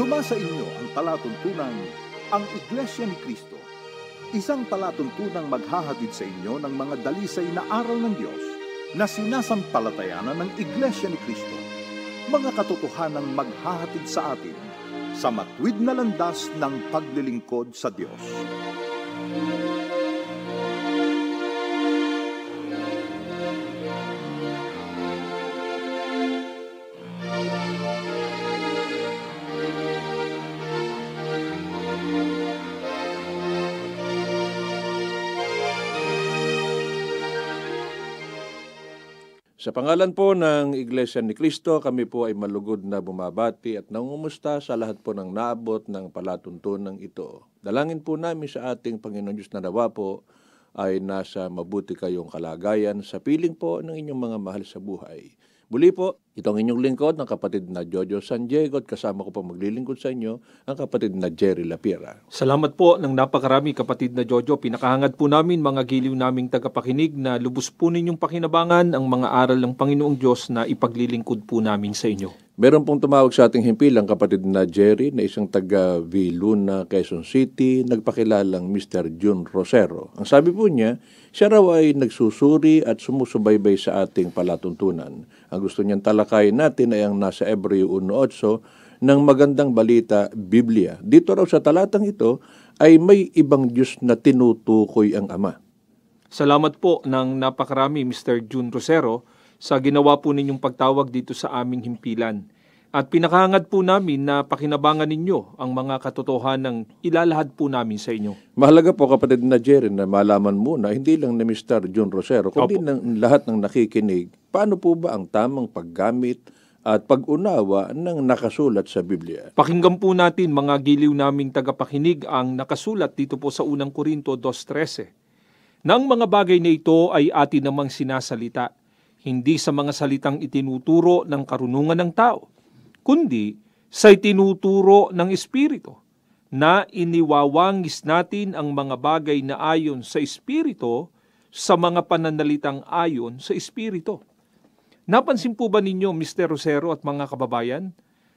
Sumasa inyo ang palatuntunang ang Iglesia ni Cristo, isang palatuntunang maghahatid sa inyo ng mga dalisay na aral ng Diyos na sinasampalatayanan ng Iglesia ni Cristo, mga katotohanang maghahatid sa atin sa matwid na landas ng paglilingkod sa Diyos. Sa pangalan po ng Iglesia ni Cristo, kami po ay malugod na bumabati at nangumusta sa lahat po ng naabot ng palatuntunan ito. Dalangin po namin sa ating Panginoon Diyos na nawa po ay nasa mabuti kayong kalagayan sa piling po ng inyong mga mahal sa buhay. Muli po, itong inyong lingkod ng kapatid na Jojo San Diego at kasama ko po maglilingkod sa inyo ang kapatid na Jerry Lapira. Salamat po ng napakarami kapatid na Jojo. Pinakahangad po namin mga giliw naming tagapakinig na lubos po ninyong pakinabangan ang mga aral ng Panginoong Diyos na ipaglilingkod po namin sa inyo. Meron pong tumawag sa ating himpilang kapatid na Jerry na isang taga Viluna, Quezon City, nagpakilalang Mr. June Rosero. Ang sabi po niya, siya raw ay nagsusuri at sumusubaybay sa ating palatuntunan. Ang gusto niyang talakayin natin ay ang nasa Ebreo 1.8 ng magandang balita, Biblia. Dito raw sa talatang ito ay may ibang Diyos na tinutukoy ang Ama. Salamat po ng napakarami Mr. June Rosero sa ginawa po ninyong pagtawag dito sa aming himpilan. At pinakahangad po namin na pakinabangan ninyo ang mga katotohanan ng ilalahad po namin sa inyo. Mahalaga po kapatid na Jerry na malaman mo na hindi lang ni Mr. John Rosero, kundi Opo. ng lahat ng nakikinig, paano po ba ang tamang paggamit at pag-unawa ng nakasulat sa Biblia? Pakinggan po natin mga giliw naming tagapakinig ang nakasulat dito po sa unang Korinto 2.13. Nang mga bagay na ito ay atin namang sinasalita, hindi sa mga salitang itinuturo ng karunungan ng tao, kundi sa itinuturo ng Espiritu, na iniwawangis natin ang mga bagay na ayon sa Espiritu sa mga pananalitang ayon sa Espiritu. Napansin po ba ninyo, Mr. Rosero at mga kababayan?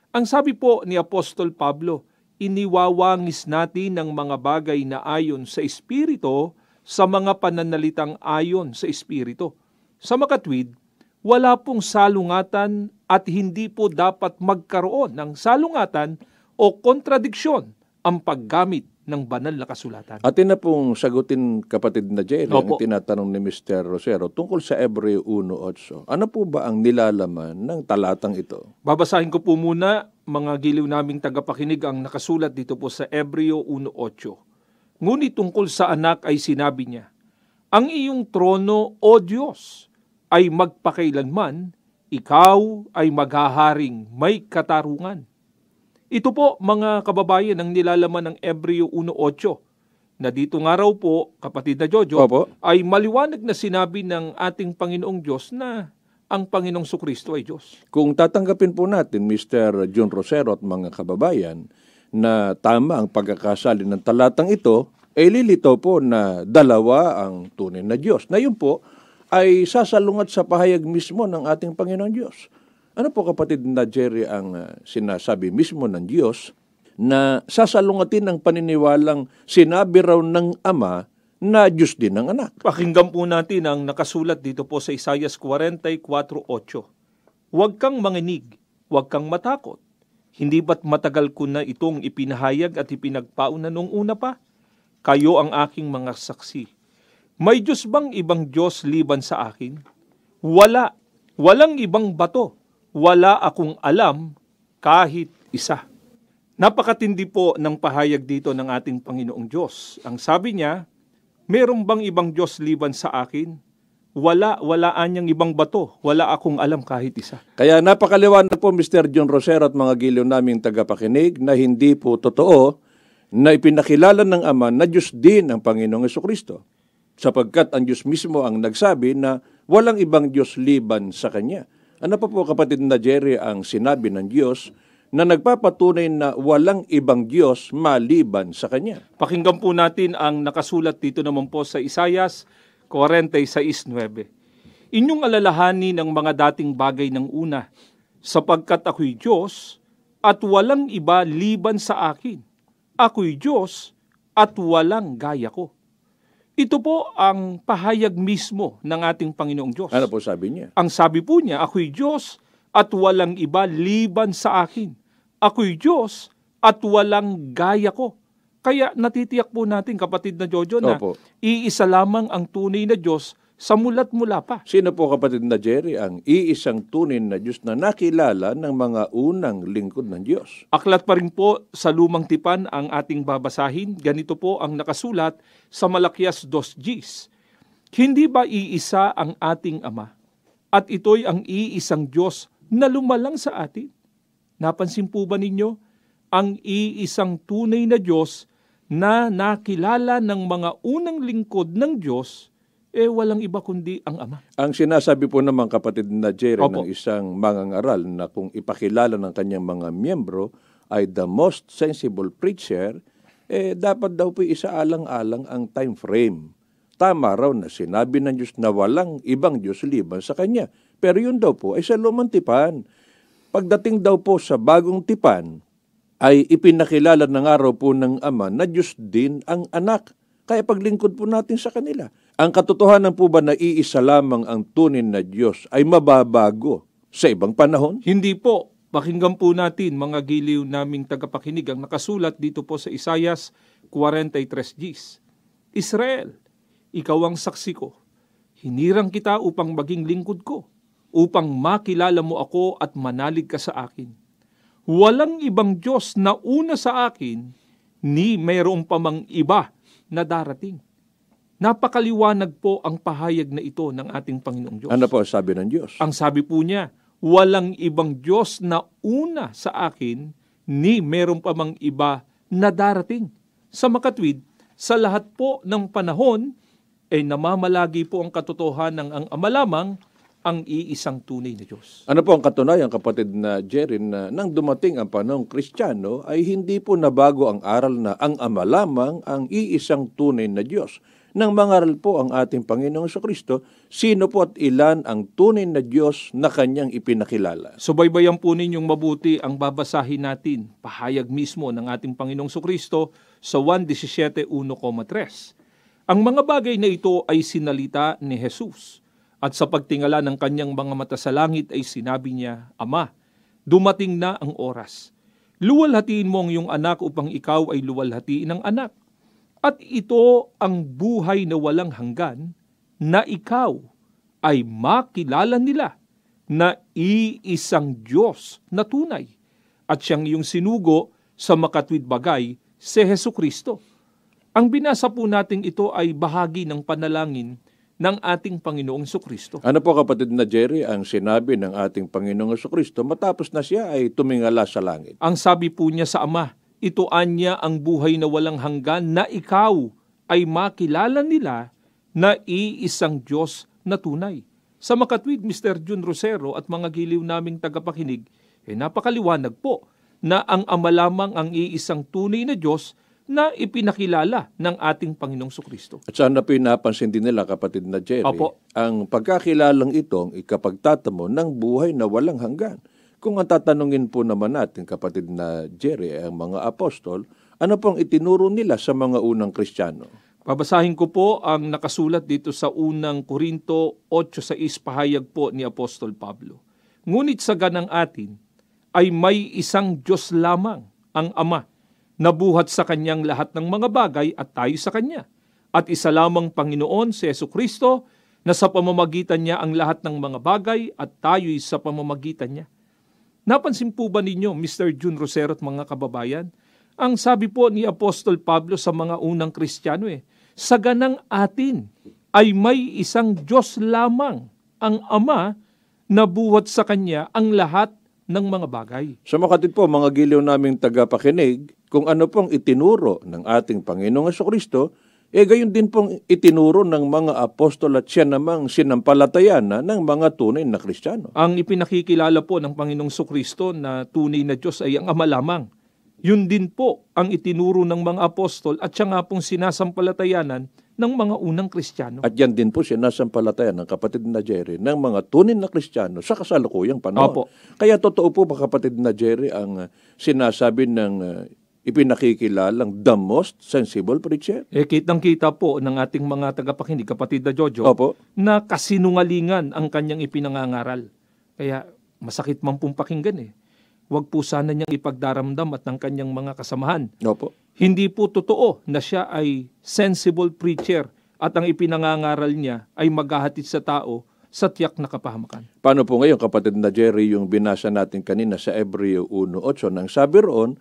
Ang sabi po ni Apostol Pablo, iniwawangis natin ang mga bagay na ayon sa Espiritu sa mga pananalitang ayon sa Espiritu. Sa makatwid, wala pong salungatan at hindi po dapat magkaroon ng salungatan o kontradiksyon ang paggamit ng banal na kasulatan. Atin na pong sagutin kapatid na Jerry ang tinatanong ni Mr. Rosero tungkol sa Ebreo 1.8. Ano po ba ang nilalaman ng talatang ito? Babasahin ko po muna mga giliw naming tagapakinig ang nakasulat dito po sa Ebreo 1.8. Ngunit tungkol sa anak ay sinabi niya, Ang iyong trono, O Diyos, ay magpakailanman, ikaw ay maghaharing may katarungan. Ito po mga kababayan ang nilalaman ng Ebreo 1.8 na dito nga raw po, kapatid na Jojo, Opo. ay maliwanag na sinabi ng ating Panginoong Diyos na ang Panginoong Sukristo ay Diyos. Kung tatanggapin po natin, Mr. John Rosero at mga kababayan, na tama ang pagkakasali ng talatang ito, ay lilitaw po na dalawa ang tunay na Diyos. Na yun po ay sasalungat sa pahayag mismo ng ating Panginoon Diyos. Ano po kapatid na Jerry ang ah, sinasabi mismo ng Diyos na sasalungatin ang paniniwalang sinabi raw ng Ama na Diyos din ng anak? Pakinggan po natin ang nakasulat dito po sa Isayas 44.8. Huwag kang manginig, huwag kang matakot. Hindi ba't matagal ko na itong ipinahayag at ipinagpauna nung una pa? Kayo ang aking mga saksi. May Diyos bang ibang Diyos liban sa akin? Wala. Walang ibang bato. Wala akong alam kahit isa. Napakatindi po ng pahayag dito ng ating Panginoong Diyos. Ang sabi niya, meron bang ibang Diyos liban sa akin? Wala, walaan niyang ibang bato. Wala akong alam kahit isa. Kaya napakaliwanag po Mr. John Rosero at mga giliw naming tagapakinig na hindi po totoo na ipinakilala ng Ama na Diyos din ang Panginoong Kristo. Sapagkat ang Diyos mismo ang nagsabi na walang ibang Diyos liban sa Kanya. Ano pa po kapatid na Jerry ang sinabi ng Diyos na nagpapatunay na walang ibang Diyos maliban sa Kanya? Pakinggan po natin ang nakasulat dito naman po sa Isayas 46.9. Inyong alalahanin ang mga dating bagay ng una, sapagkat ako'y Diyos, at walang iba liban sa akin. Ako'y Diyos at walang gaya ko. Ito po ang pahayag mismo ng ating Panginoong Diyos. Ano po sabi niya? Ang sabi po niya, ako'y Diyos at walang iba liban sa akin. Ako'y Diyos at walang gaya ko. Kaya natitiyak po natin, kapatid na Jojo, na Opo. iisa lamang ang tunay na Diyos sa mulat mula pa. Sino po kapatid na Jerry ang iisang tunay na Diyos na nakilala ng mga unang lingkod ng Diyos? Aklat pa rin po sa lumang tipan ang ating babasahin. Ganito po ang nakasulat sa Malakias 2.Gs. Hindi ba iisa ang ating Ama? At ito'y ang iisang Diyos na lumalang sa atin? Napansin po ba ninyo? Ang iisang tunay na Diyos na nakilala ng mga unang lingkod ng Diyos, eh walang iba kundi ang Ama. Ang sinasabi po naman kapatid na Jerry Opo. ng isang mangangaral na kung ipakilala ng kanyang mga miyembro ay the most sensible preacher, eh dapat daw po isaalang-alang ang time frame. Tama raw na sinabi ng Diyos na walang ibang Diyos liban sa Kanya. Pero yun daw po ay sa lumang tipan. Pagdating daw po sa bagong tipan, ay ipinakilala ng araw po ng Ama na Diyos din ang anak. Kaya paglingkod po natin sa kanila. Ang katotohanan po ba na iisa lamang ang tunay na Diyos ay mababago sa ibang panahon? Hindi po. Pakinggan po natin mga giliw naming tagapakinig ang nakasulat dito po sa Isayas 43Gs. Israel, ikaw ang saksi ko. Hinirang kita upang maging lingkod ko, upang makilala mo ako at manalig ka sa akin. Walang ibang Diyos na una sa akin, ni mayroong pamang iba na darating. Napakaliwanag po ang pahayag na ito ng ating Panginoong Diyos. Ano po ang sabi ng Diyos? Ang sabi po niya, walang ibang Diyos na una sa akin, ni meron pa mang iba na darating. Sa makatwid, sa lahat po ng panahon, ay namamalagi po ang katotohanan ng ang ama lamang ang iisang tunay na Diyos. Ano po ang katunayan, kapatid na Jerry, na nang dumating ang panahong kristyano, ay hindi po nabago ang aral na ang Ama lamang ang iisang tunay na Diyos. Nang mangaral po ang ating Panginoong Kristo, sino po at ilan ang tunay na Diyos na kanyang ipinakilala? Subaybayan po ninyong mabuti ang babasahin natin, pahayag mismo ng ating Panginoong Kristo sa 1.17.1,3. Ang mga bagay na ito ay sinalita ni Jesus at sa pagtingala ng kanyang mga mata sa langit ay sinabi niya, Ama, dumating na ang oras. Luwalhatiin mo ang iyong anak upang ikaw ay luwalhatiin ng anak. At ito ang buhay na walang hanggan na ikaw ay makilala nila na iisang Diyos na tunay at siyang iyong sinugo sa makatwid bagay si Heso Kristo. Ang binasa po nating ito ay bahagi ng panalangin ng ating Panginoong Kristo. Ano po kapatid na Jerry ang sinabi ng ating Panginoong Kristo matapos na siya ay tumingala sa langit? Ang sabi po niya sa Ama, ito anya ang buhay na walang hanggan na ikaw ay makilala nila na iisang Diyos na tunay. Sa makatwid, Mr. Jun Rosero at mga giliw naming tagapakinig, eh napakaliwanag po na ang Ama lamang ang iisang tunay na Diyos na ipinakilala ng ating Panginoong Kristo. At sana po napansin din nila kapatid na Jerry, Opo. ang pagkakilalang ito ang ikapagtatamo ng buhay na walang hanggan. Kung ang tatanungin po naman natin kapatid na Jerry ay ang mga apostol, ano pong itinuro nila sa mga unang Kristiyano? Babasahin ko po ang nakasulat dito sa unang Korinto 8 sa pahayag po ni Apostol Pablo. Ngunit sa ganang atin ay may isang Diyos lamang, ang Ama, nabuhat sa kanyang lahat ng mga bagay at tayo sa kanya. At isa lamang Panginoon si Yesu Kristo na sa pamamagitan niya ang lahat ng mga bagay at tayo'y sa pamamagitan niya. Napansin po ba ninyo, Mr. Jun Rosero at mga kababayan? Ang sabi po ni Apostol Pablo sa mga unang Kristiyano eh, sa ganang atin ay may isang Diyos lamang, ang Ama, na buhat sa Kanya ang lahat ng mga bagay. Sa makatid po, mga giliw naming tagapakinig, kung ano pong itinuro ng ating Panginoong Kristo, eh gayon din pong itinuro ng mga apostol at siya namang sinampalataya na ng mga tunay na Kristiyano. Ang ipinakikilala po ng Panginoong Kristo na tunay na Diyos ay ang Ama lamang. Yun din po ang itinuro ng mga apostol at siya nga pong sinasampalatayanan ng mga unang Kristiyano. At yan din po sinasampalatayan ng kapatid na Jerry ng mga tunin na Kristiyano sa kasalukuyang panahon. Opo. Kaya totoo po ba kapatid na Jerry ang sinasabi ng ipinakikilalang the most sensible preacher? Eh, kitang-kita po ng ating mga tagapakinig, kapatid na Jojo, Opo. na kasinungalingan ang kanyang ipinangangaral. Kaya masakit man pong pakinggan eh. Huwag po sana niyang ipagdaramdam at ng kanyang mga kasamahan. Opo. Hindi po totoo na siya ay sensible preacher at ang ipinangangaral niya ay maghahatid sa tao sa tiyak na kapahamakan. Paano po ngayon kapatid na Jerry yung binasa natin kanina sa Ebreo 1.8 nang sabi roon,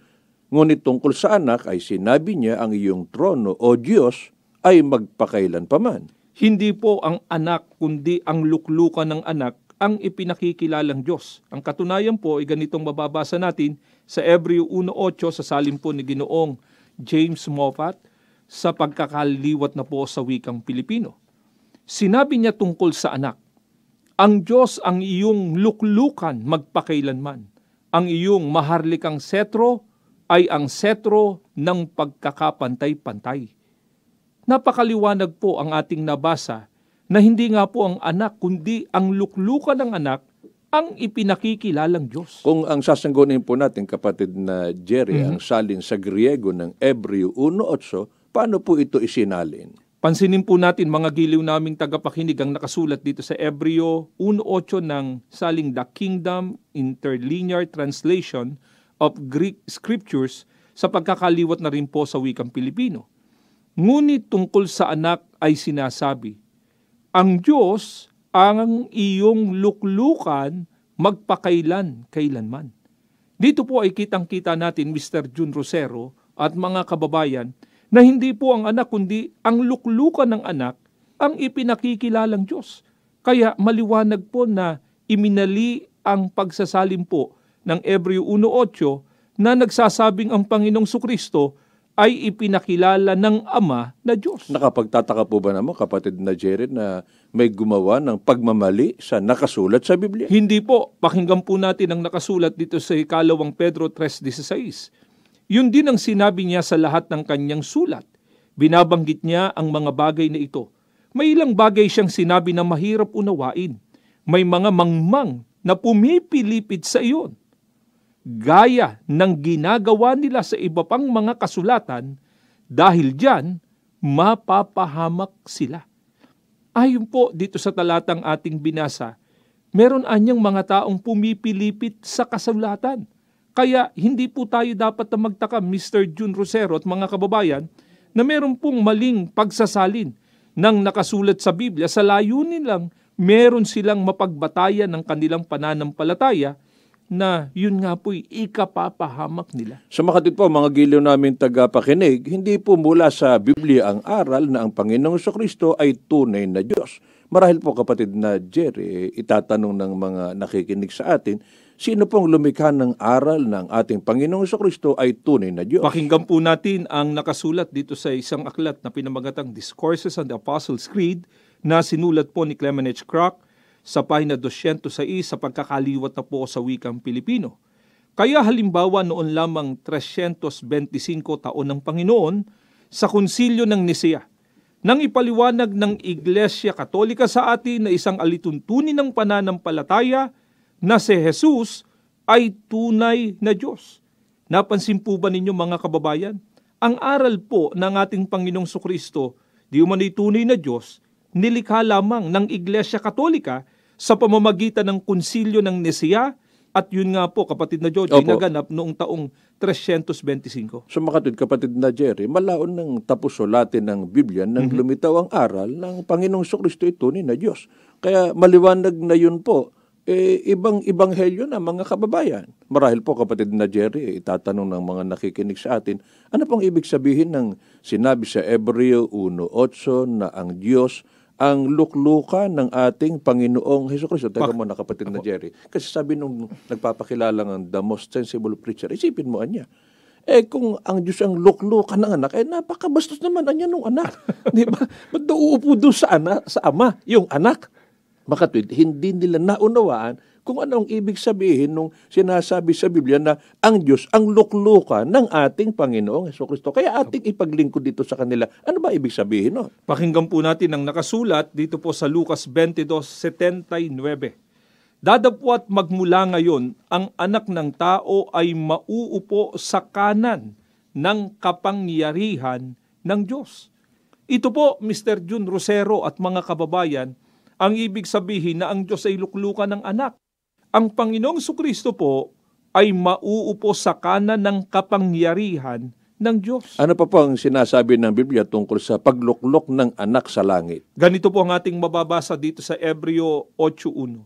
ngunit tungkol sa anak ay sinabi niya ang iyong trono o Diyos ay magpakailan paman. Hindi po ang anak kundi ang luklukan ng anak ang ipinakikilalang Diyos. Ang katunayan po ay ganitong mababasa natin sa Ebreo 1.8 sa salim po ni Ginoong James Moffat sa pagkakaliwat na po sa wikang Pilipino. Sinabi niya tungkol sa anak, Ang Diyos ang iyong luklukan magpakailanman. Ang iyong maharlikang setro ay ang setro ng pagkakapantay-pantay. Napakaliwanag po ang ating nabasa na hindi nga po ang anak kundi ang luklukan ng anak ang ipinakikilalang Diyos. Kung ang sasanggunin po natin kapatid na Jerry ang salin sa Griego ng Ebreo 1.8, paano po ito isinalin? Pansinin po natin mga giliw naming tagapakinig ang nakasulat dito sa Ebreo 1.8 ng saling The Kingdom Interlinear Translation of Greek Scriptures sa pagkakaliwat na rin po sa wikang Pilipino. Ngunit tungkol sa anak ay sinasabi, ang Diyos ang iyong luklukan magpakailan kailanman. Dito po ay kitang-kita natin, Mr. Jun Rosero at mga kababayan, na hindi po ang anak kundi ang luklukan ng anak ang ipinakikilalang Diyos. Kaya maliwanag po na iminali ang pagsasalim po ng Ebreo 1.8 na nagsasabing ang Panginoong Sukristo ay ipinakilala ng Ama na Diyos. Nakapagtataka po ba naman kapatid na Jerry na may gumawa ng pagmamali sa nakasulat sa Biblia? Hindi po. Pakinggan po natin ang nakasulat dito sa ikalawang Pedro 3.16. Yun din ang sinabi niya sa lahat ng kanyang sulat. Binabanggit niya ang mga bagay na ito. May ilang bagay siyang sinabi na mahirap unawain. May mga mangmang na pumipilipid sa iyon. Gaya ng ginagawa nila sa iba pang mga kasulatan, dahil diyan mapapahamak sila. Ayon po dito sa talatang ating binasa, meron anyang mga taong pumipilipit sa kasulatan. Kaya hindi po tayo dapat na magtaka, Mr. Jun Rosero at mga kababayan, na meron pong maling pagsasalin ng nakasulat sa Biblia sa layunin lang meron silang mapagbatayan ng kanilang pananampalataya na yun nga po'y ikapapahamak nila. Sa makatid po, mga giliw namin tagapakinig, hindi po mula sa Biblia ang aral na ang Panginoong Kristo ay tunay na Diyos. Marahil po kapatid na Jerry, itatanong ng mga nakikinig sa atin, sino pong lumikha ng aral ng ating Panginoong Kristo ay tunay na Diyos? Pakinggan po natin ang nakasulat dito sa isang aklat na pinamagatang Discourses on the Apostles' Creed na sinulat po ni Clement H. Crock sa pahina 206 sa pagkakaliwat na po sa wikang Pilipino. Kaya halimbawa noon lamang 325 taon ng Panginoon sa konsilyo ng Nisea, nang ipaliwanag ng Iglesia Katolika sa atin na isang alituntunin ng pananampalataya na si Jesus ay tunay na Diyos. Napansin po ba ninyo mga kababayan? Ang aral po ng ating Panginoong Sukristo, di umano'y tunay na Diyos, nilikha lamang ng Iglesia Katolika sa pamamagitan ng konsilyo ng Nisea at yun nga po kapatid na Opo. naganap noong taong 325. So makatid kapatid na Jerry, malaon ng tapos sulatin ng Biblia nang lumitaw ang aral ng Panginoong Kristo ito ni na Diyos. Kaya maliwanag na yun po, eh, ibang ibanghelyo na mga kababayan. Marahil po kapatid na Jerry, eh, itatanong ng mga nakikinig sa atin, ano pong ibig sabihin ng sinabi sa Ebreo 1.8 na ang Diyos ang luklukan ng ating Panginoong Heso Kristo. Teka Pak- muna kapatid na Jerry. Kasi sabi nung nagpapakilala ng the most sensible preacher, isipin mo anya. Eh kung ang Diyos ang luklukan ng anak, eh napakabastos naman anya nung anak. Di ba? Ba't daw uupo doon sa, anak, sa ama, yung anak? Makatwid, hindi nila naunawaan kung ano ang ibig sabihin nung sinasabi sa Biblia na ang Diyos ang luklukan ng ating Panginoong Heso Kristo. Kaya ating ipaglingkod dito sa kanila. Ano ba ibig sabihin no? Pakinggan po natin ang nakasulat dito po sa Lucas 22:79. Dadapwat magmula ngayon, ang anak ng tao ay mauupo sa kanan ng kapangyarihan ng Diyos. Ito po, Mr. Jun Rosero at mga kababayan, ang ibig sabihin na ang Diyos ay luklukan ng anak. Ang Panginoong Sukristo po ay mauupo sa kanan ng kapangyarihan ng Diyos. Ano pa po ang sinasabi ng Biblia tungkol sa pagluklok ng anak sa langit? Ganito po ang ating mababasa dito sa Ebreo 8.1.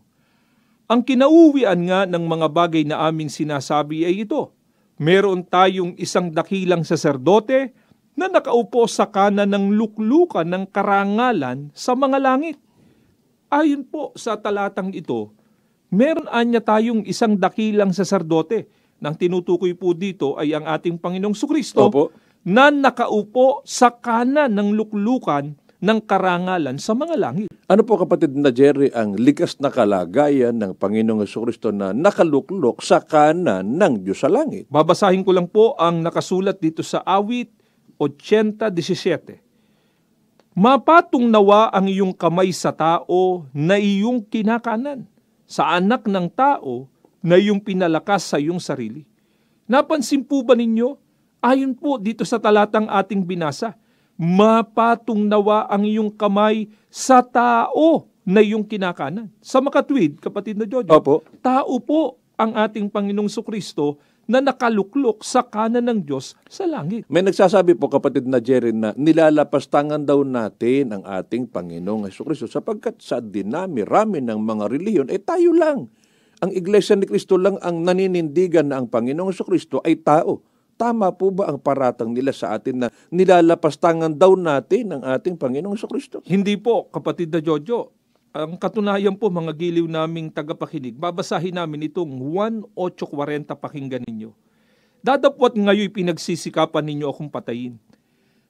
Ang kinauwian nga ng mga bagay na aming sinasabi ay ito. Meron tayong isang dakilang saserdote na nakaupo sa kanan ng luklukan ng karangalan sa mga langit. Ayon po sa talatang ito, meron anya tayong isang dakilang saserdote. Nang tinutukoy po dito ay ang ating Panginoong Sukristo Opo. na nakaupo sa kanan ng luklukan ng karangalan sa mga langit. Ano po kapatid na Jerry ang likas na kalagayan ng Panginoong Kristo na nakaluklok sa kanan ng Diyos sa langit? Babasahin ko lang po ang nakasulat dito sa awit 80.17. Mapatong nawa ang iyong kamay sa tao na iyong kinakanan, sa anak ng tao na iyong pinalakas sa iyong sarili. Napansin po ba ninyo? Ayon po dito sa talatang ating binasa, mapatong nawa ang iyong kamay sa tao na iyong kinakanan. Sa makatwid, kapatid na Jojo, Opo. tao po ang ating Panginoong Sukristo na nakaluklok sa kanan ng Diyos sa langit. May nagsasabi po kapatid na Jerry na nilalapastangan daw natin ang ating Panginoong Heso Kristo sapagkat sa dinami-rami ng mga reliyon, eh tayo lang. Ang Iglesia ni Kristo lang ang naninindigan na ang Panginoong Heso Kristo ay tao. Tama po ba ang paratang nila sa atin na nilalapastangan daw natin ang ating Panginoong Kristo? Hindi po, kapatid na Jojo. Ang katunayan po, mga giliw naming tagapakinig, babasahin namin itong 1.840 pakinggan ninyo. Dadapwat ngayon pinagsisikapan ninyo akong patayin.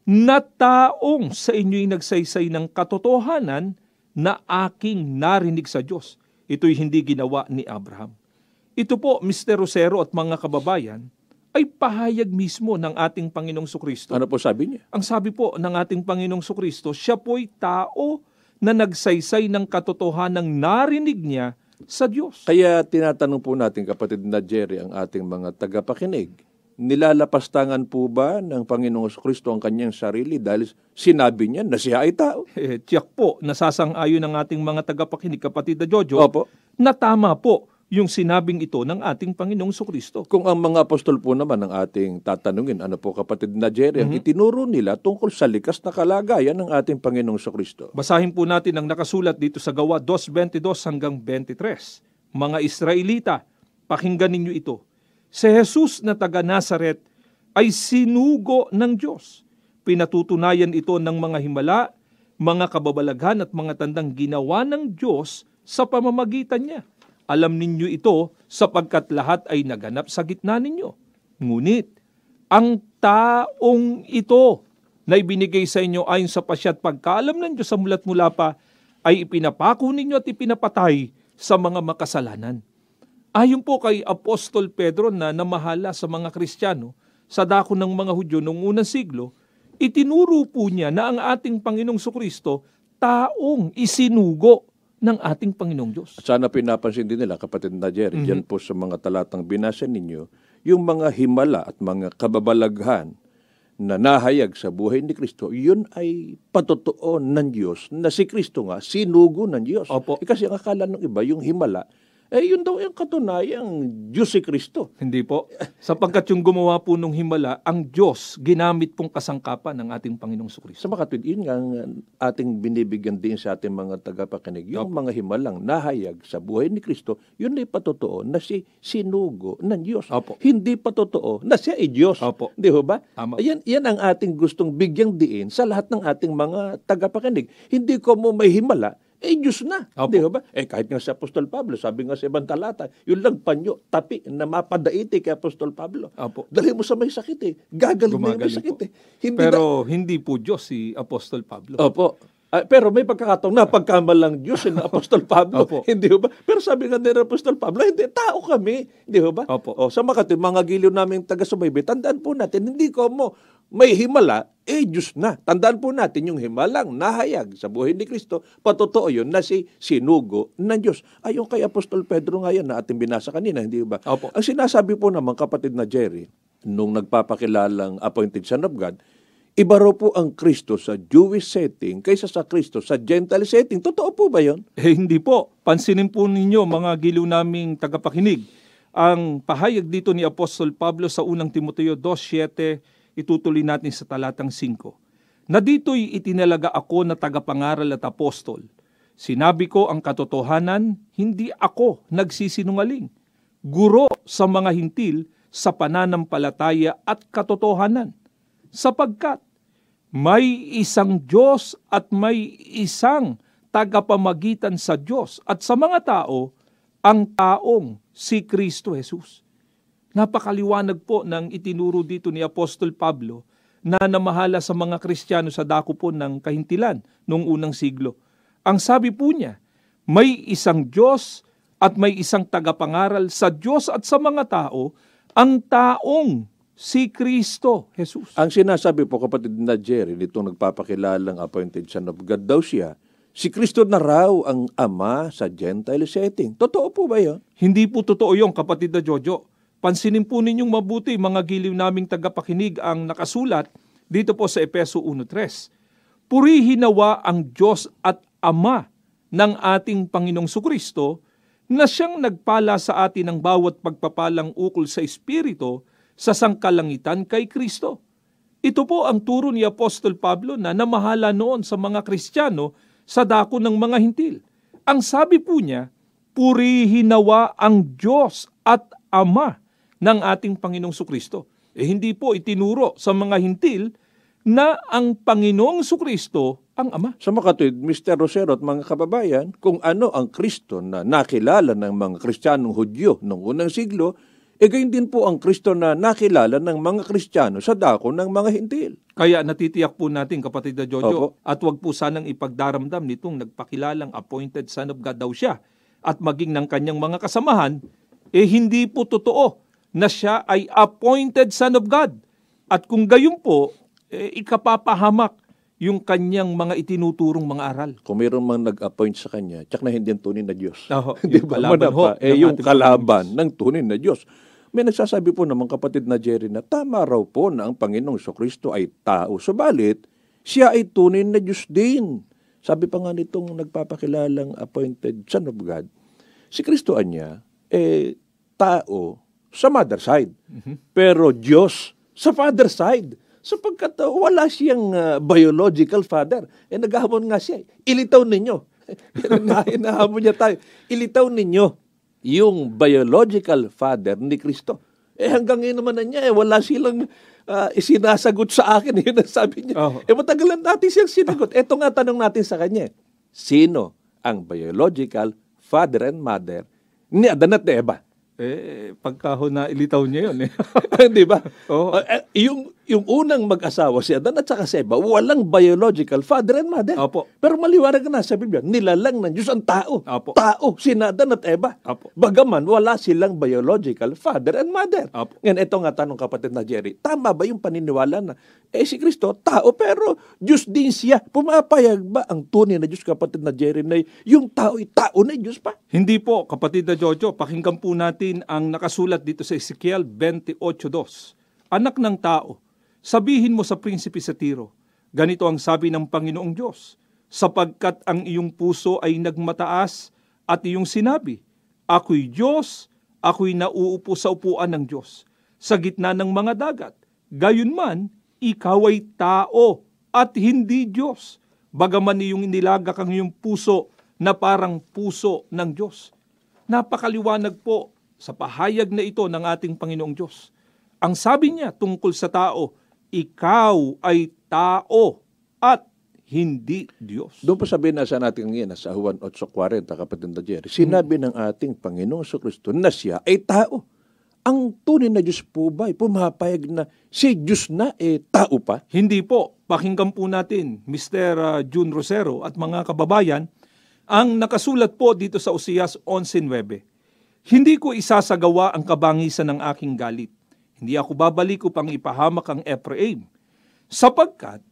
Na taong sa inyo'y nagsaysay ng katotohanan na aking narinig sa Diyos. Ito'y hindi ginawa ni Abraham. Ito po, Mr. Rosero at mga kababayan, ay pahayag mismo ng ating Panginoong Sukristo. Ano po sabi niya? Ang sabi po ng ating Panginoong Sukristo, siya po'y tao na nagsaysay ng katotohanang narinig niya sa Diyos. Kaya tinatanong po natin kapatid na Jerry ang ating mga tagapakinig. Nilalapastangan po ba ng Panginoong Kristo ang kanyang sarili dahil sinabi niya na siya ay tao? Eh, tiyak po, nasasang-ayon ng ating mga tagapakinig, kapatid na Jojo, Opo. na tama po yung sinabing ito ng ating Panginoong Sukristo. Kung ang mga apostol po naman ang ating tatanungin, ano po kapatid na Jerry, ang itinuro nila tungkol sa likas na kalagayan ng ating Panginoong Kristo. Basahin po natin ang nakasulat dito sa Gawa 2.22 hanggang 23. Mga Israelita, pakinggan ninyo ito. Si Jesus na taga Nazaret ay sinugo ng Diyos. Pinatutunayan ito ng mga himala, mga kababalaghan at mga tandang ginawa ng Diyos sa pamamagitan niya. Alam ninyo ito sapagkat lahat ay naganap sa gitna ninyo. Ngunit, ang taong ito na ibinigay sa inyo ayon sa pasyat pagkaalam ng Diyos sa mulat mula pa, ay ipinapako ninyo at ipinapatay sa mga makasalanan. Ayon po kay Apostol Pedro na namahala sa mga Kristiyano sa dako ng mga Hudyo noong unang siglo, itinuro po niya na ang ating Panginoong Sukristo taong isinugo ng ating Panginoong Diyos. At sana pinapansin din nila, kapatid na Jerry, dyan po sa mga talatang binasa ninyo, yung mga himala at mga kababalaghan na nahayag sa buhay ni Kristo, yun ay patotoo ng Diyos na si Kristo nga, sinugo ng Diyos. Opo. Eh, kasi ang akala ng iba, yung himala, eh yun daw yung katunayang Diyos si Kristo. Hindi po. Sapagkat yung gumawa po nung himala, ang Diyos ginamit pong kasangkapan ng ating Panginoong Sukristo. Sa makatwid, yun nga ang ating binibigyan din sa ating mga tagapakinig. Yung mga himalang nahayag sa buhay ni Kristo, yun ay patotoo na si sinugo ng Diyos. Opo. Hindi patotoo na siya ay Diyos. Opo. Di ho ba? Tama. Yan, yan ang ating gustong bigyang diin sa lahat ng ating mga tagapakinig. Hindi ko mo may himala, eh Diyos na. Opo. Di ba? Eh kahit nga si Apostol Pablo, sabi nga sa ibang talata, yun lang panyo, tapi na mapadaiti kay Apostol Pablo. Opo. Dali mo sa may sakit eh. Gagaling na yung may sakit po. eh. Hindi na- Pero hindi po Diyos si Apostol Pablo. Opo. Ah, pero may pagkakataon na pagkamalang Diyos ng Apostol Pablo. Opo. hindi ba? Pero sabi nga ni Apostol Pablo, hindi, tao kami. Hindi ba? Opo. O, sa makati, mga giliw naming taga-subaybay, tandaan po natin, hindi ko mo may himala, eh Diyos na. Tandaan po natin yung himalang nahayag sa buhay ni Kristo, patotoo yun na si sinugo ng Diyos. Ayon kay Apostol Pedro nga yan na ating binasa kanina, hindi ba? Opo. Ang sinasabi po naman kapatid na Jerry, nung nagpapakilalang appointed son of God, iba raw po ang Kristo sa Jewish setting kaysa sa Kristo sa Gentile setting. Totoo po ba yon? Eh, hindi po. Pansinin po ninyo, mga giliw naming tagapakinig, ang pahayag dito ni Apostol Pablo sa unang Timoteo 2.7, itutuloy natin sa talatang 5. Na dito'y itinalaga ako na tagapangaral at apostol. Sinabi ko ang katotohanan, hindi ako nagsisinungaling. Guro sa mga hintil sa pananampalataya at katotohanan. Sapagkat may isang Diyos at may isang tagapamagitan sa Diyos at sa mga tao, ang taong si Kristo Jesus. Napakaliwanag po ng itinuro dito ni Apostol Pablo na namahala sa mga Kristiyano sa dako po ng kahintilan noong unang siglo. Ang sabi po niya, may isang Diyos at may isang tagapangaral sa Diyos at sa mga tao, ang taong si Kristo Jesus. Ang sinasabi po kapatid na Jerry, nitong nagpapakilalang appointed son of God daw siya, si Kristo na raw ang ama sa Gentile setting. Totoo po ba yun? Hindi po totoo yung kapatid na Jojo. Pansinin po ninyong mabuti mga giliw naming tagapakinig ang nakasulat dito po sa Epeso 1.3. Purihin nawa ang Diyos at Ama ng ating Panginong Sukristo na siyang nagpala sa atin ng bawat pagpapalang ukol sa Espiritu sa sangkalangitan kay Kristo. Ito po ang turo ni Apostol Pablo na namahala noon sa mga Kristiyano sa dako ng mga hintil. Ang sabi po niya, purihin nawa ang Diyos at Ama ng ating Panginoong Sukristo. Eh hindi po itinuro sa mga hintil na ang Panginoong Sukristo ang Ama. Sa makatwid, Mr. Rosero at mga kababayan, kung ano ang Kristo na nakilala ng mga Kristiyanong Hudyo noong unang siglo, e gayon din po ang Kristo na nakilala ng mga Kristiyano sa dako ng mga hintil. Kaya natitiyak po natin, kapatid na Jojo, Opo. at wag po sanang ipagdaramdam nitong nagpakilalang appointed son of God daw siya at maging ng kanyang mga kasamahan, eh hindi po totoo na siya ay appointed son of God. At kung gayon po, eh, ikapapahamak yung kanyang mga itinuturong mga aral. Kung mayroon mang nag-appoint sa kanya, tsak na hindi ang tunay na Diyos. Oo, Di yung ba? kalaban ho eh, ng yung kalaban ng tunay na Diyos. May nagsasabi po naman kapatid na Jerry na tama raw po na ang Panginoong Kristo ay tao. Subalit, siya ay tunay na Diyos din. Sabi pa nga nitong nagpapakilalang appointed Son of God, si Kristo niya, eh, tao sa mother side. Pero Diyos sa father side. Sapagkat uh, wala siyang uh, biological father. Eh, naghahamon nga siya. Ilitaw ninyo. Hinahamon niya tayo. Ilitaw ninyo yung biological father ni Kristo. Eh hanggang ngayon naman na niya, eh, wala silang uh, isinasagot sa akin. Yun ang sabi niya. Oo. Eh matagalan natin siyang sinagot. Ito nga tanong natin sa kanya. Sino ang biological father and mother ni Adan at Eva? Eh, pagka ho na ilitaw niya yun eh. Di ba? Oo. Uh, yung, yung unang mag-asawa si Adan at saka si Eva, walang biological father and mother. Opo. Pero maliwanag na sa Biblia, nilalang ng Diyos ang tao. Opo. Tao, si Adan at Eva. Opo. Bagaman, wala silang biological father and mother. Opo. Ngayon, ito nga tanong kapatid na Jerry, tama ba yung paniniwala na, eh si Kristo, tao, pero Diyos din siya. Pumapayag ba ang tunay na Diyos kapatid na Jerry yung tao ay tao na Diyos pa? Hindi po, kapatid na Jojo, pakinggan po natin ang nakasulat dito sa Ezekiel 28.2. Anak ng tao, sabihin mo sa prinsipe sa Tiro, ganito ang sabi ng Panginoong Diyos, sapagkat ang iyong puso ay nagmataas at iyong sinabi, Ako'y Diyos, ako'y nauupo sa upuan ng Diyos, sa gitna ng mga dagat. Gayunman, ikaw ay tao at hindi Diyos, bagaman iyong inilagak ang iyong puso na parang puso ng Diyos. Napakaliwanag po sa pahayag na ito ng ating Panginoong Diyos. Ang sabi niya tungkol sa tao, ikaw ay tao at hindi Diyos. Doon pa sabihin nasa natin ngayon, sa Juan 8.40, kapatid na Jerry, sinabi ng ating Panginoong Kristo na siya ay tao. Ang tunay na Diyos po ba ay pumapayag na si Diyos na eh tao pa? Hindi po. Pakinggan po natin, Mr. uh, June Rosero at mga kababayan, ang nakasulat po dito sa Usias 11.9. Hindi ko isasagawa ang kabangisan ng aking galit. Hindi ako babalik upang ipahamak ang Ephraim. Sapagkat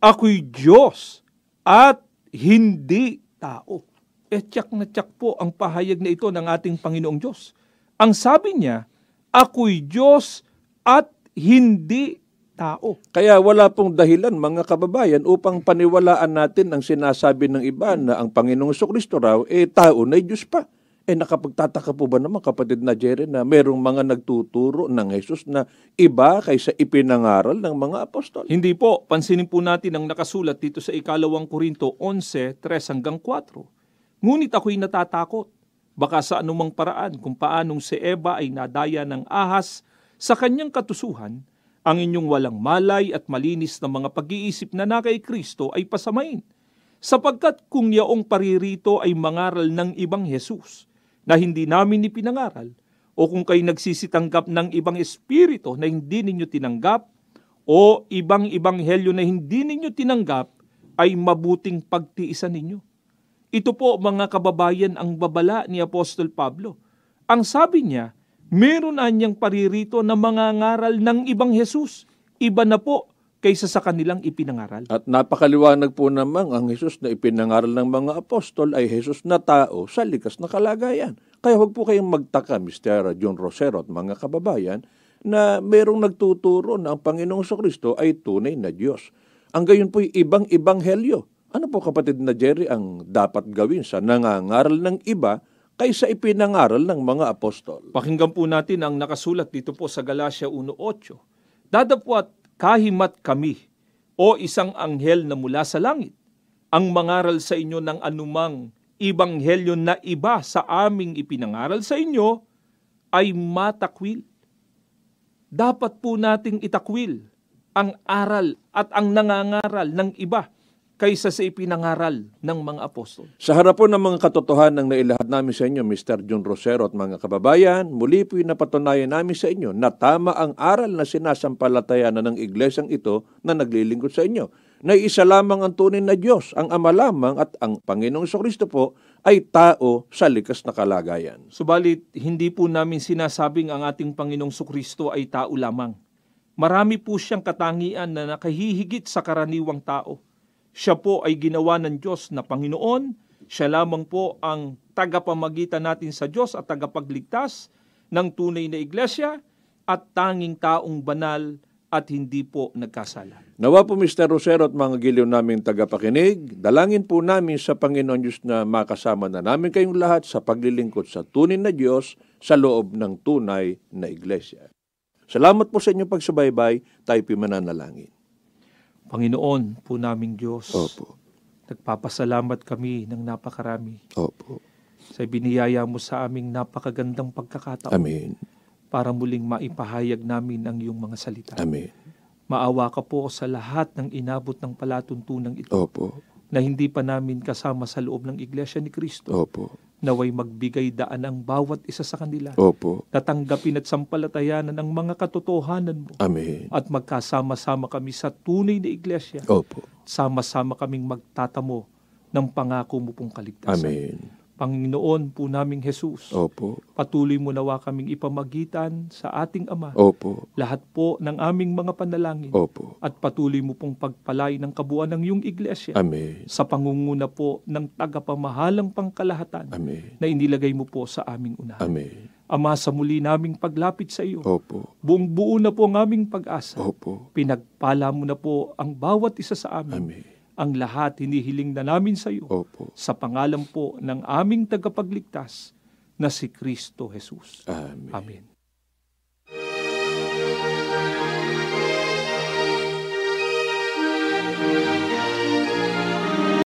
ako'y Diyos at hindi tao. E tiyak na tiyak po ang pahayag na ito ng ating Panginoong Diyos. Ang sabi niya, ako'y Diyos at hindi tao. Kaya wala pong dahilan mga kababayan upang paniwalaan natin ang sinasabi ng iba na ang Panginoong Kristo raw eh tao na Diyos pa. Eh nakapagtataka po ba naman kapatid na Jerry na merong mga nagtuturo ng Jesus na iba kaysa ipinangaral ng mga apostol? Hindi po. Pansinin po natin ang nakasulat dito sa ikalawang Korinto 11, 3 hanggang 4. Ngunit ako'y natatakot. Baka sa anumang paraan kung paanong si Eva ay nadaya ng ahas sa kanyang katusuhan, ang inyong walang malay at malinis na mga pag-iisip na na kay Kristo ay pasamain. Sapagkat kung yaong paririto ay mangaral ng ibang Jesus na hindi namin ipinangaral, o kung kayo nagsisitanggap ng ibang espiritu na hindi ninyo tinanggap, o ibang ibanghelyo na hindi ninyo tinanggap, ay mabuting pagtiisan ninyo. Ito po mga kababayan ang babala ni Apostol Pablo. Ang sabi niya, meron na niyang paririto na mga ngaral ng ibang Jesus. Iba na po kaysa sa kanilang ipinangaral. At napakaliwanag po naman ang Jesus na ipinangaral ng mga apostol ay Jesus na tao sa likas na kalagayan. Kaya huwag po kayong magtaka, Mr. John Rosero at mga kababayan, na merong nagtuturo na ang Panginoong Kristo ay tunay na Diyos. Ang gayon po'y ibang-ibang helyo. Ano po kapatid na Jerry ang dapat gawin sa nangangaral ng iba kaysa ipinangaral ng mga apostol. Pakinggan po natin ang nakasulat dito po sa Galatia 1.8. Dadapwat kahimat kami o isang anghel na mula sa langit ang mangaral sa inyo ng anumang ibanghelyo na iba sa aming ipinangaral sa inyo ay matakwil. Dapat po nating itakwil ang aral at ang nangangaral ng iba kaysa sa ipinangaral ng mga apostol. Sa harap po ng mga katotohanan na ilahad namin sa inyo, Mr. John Rosero at mga kababayan, muli po'y napatunayan namin sa inyo na tama ang aral na sinasampalatayanan ng iglesyang ito na naglilingkod sa inyo. Na isa lamang ang tunay na Diyos, ang Ama lamang at ang Panginoong Kristo po ay tao sa likas na kalagayan. Subalit, hindi po namin sinasabing ang ating Panginoong Kristo ay tao lamang. Marami po siyang katangian na nakahihigit sa karaniwang tao siya po ay ginawa ng Diyos na Panginoon. Siya lamang po ang tagapamagitan natin sa Diyos at tagapagligtas ng tunay na iglesia at tanging taong banal at hindi po nagkasala. Nawa po Mr. Rosero at mga giliw naming tagapakinig, dalangin po namin sa Panginoon Diyos na makasama na namin kayong lahat sa paglilingkod sa tunay na Diyos sa loob ng tunay na iglesia. Salamat po sa inyong pagsubaybay, tayo pimananalangin. Panginoon po naming Diyos, Opo. nagpapasalamat kami ng napakarami Opo. sa biniyaya mo sa aming napakagandang pagkakataon Amen. para muling maipahayag namin ang iyong mga salita. Amen. Maawa ka po sa lahat ng inabot ng palatuntunang ito Opo. Na hindi pa namin kasama sa loob ng Iglesia ni Kristo. Opo. Naway magbigay daan ang bawat isa sa kanila. Opo. Tatanggapin at sampalatayanan ang mga katotohanan mo. Amen. At magkasama-sama kami sa tunay na iglesia. Opo. Sama-sama kaming magtatamo ng pangako mo pong kaligtasan. Amen. Panginoon po naming Jesus, Opo. patuloy mo nawa kaming ipamagitan sa ating Ama. Opo. Lahat po ng aming mga panalangin. Opo. At patuloy mo pong pagpalay ng kabuuan ng iyong iglesia. Amen. Sa pangunguna po ng tagapamahalang pangkalahatan Amen. na inilagay mo po sa aming unahan. Amen. Ama, sa muli naming paglapit sa iyo, Opo. buong buo na po ang aming pag-asa. Opo. Pinagpala mo na po ang bawat isa sa amin. Amen. Ang lahat hinihiling na namin sa iyo Opo. sa pangalan po ng aming tagapagligtas na si Kristo Jesus. Amen. Amen.